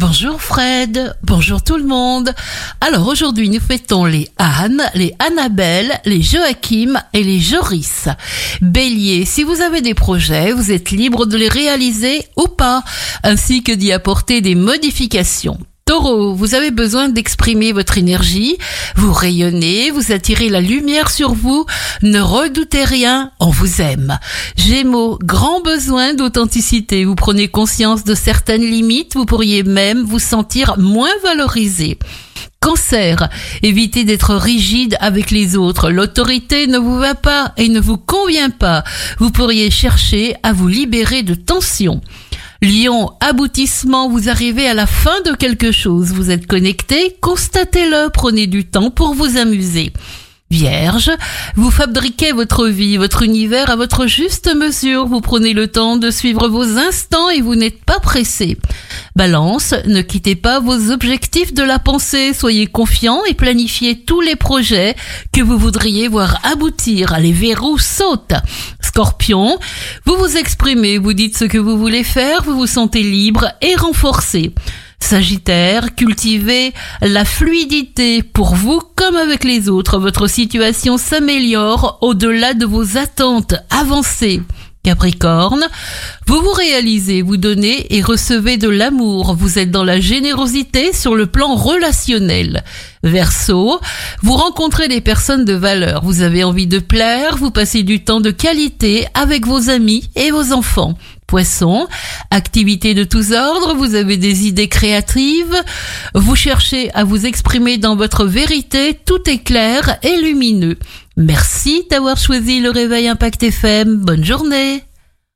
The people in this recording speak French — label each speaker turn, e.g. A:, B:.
A: Bonjour Fred, bonjour tout le monde. Alors aujourd'hui nous fêtons les Anne, les Annabelle, les Joachim et les Joris. Bélier, si vous avez des projets, vous êtes libre de les réaliser ou pas, ainsi que d'y apporter des modifications. Taureau, vous avez besoin d'exprimer votre énergie, vous rayonnez, vous attirez la lumière sur vous, ne redoutez rien, on vous aime. Gémeaux, grand besoin d'authenticité, vous prenez conscience de certaines limites, vous pourriez même vous sentir moins valorisé. Cancer, évitez d'être rigide avec les autres. L'autorité ne vous va pas et ne vous convient pas. Vous pourriez chercher à vous libérer de tensions. Lion, aboutissement, vous arrivez à la fin de quelque chose, vous êtes connecté, constatez-le, prenez du temps pour vous amuser. Vierge, vous fabriquez votre vie, votre univers à votre juste mesure, vous prenez le temps de suivre vos instants et vous n'êtes pas pressé. Balance, ne quittez pas vos objectifs de la pensée, soyez confiant et planifiez tous les projets que vous voudriez voir aboutir. Les verrous sautent. Scorpion, vous vous exprimez, vous dites ce que vous voulez faire, vous vous sentez libre et renforcé. Sagittaire, cultivez la fluidité pour vous comme avec les autres. Votre situation s'améliore au-delà de vos attentes. Avancez. Capricorne, vous vous réalisez, vous donnez et recevez de l'amour, vous êtes dans la générosité sur le plan relationnel. Verseau, vous rencontrez des personnes de valeur, vous avez envie de plaire, vous passez du temps de qualité avec vos amis et vos enfants. Poisson, activité de tous ordres, vous avez des idées créatives, vous cherchez à vous exprimer dans votre vérité, tout est clair et lumineux. Merci d'avoir choisi le réveil Impact FM, bonne journée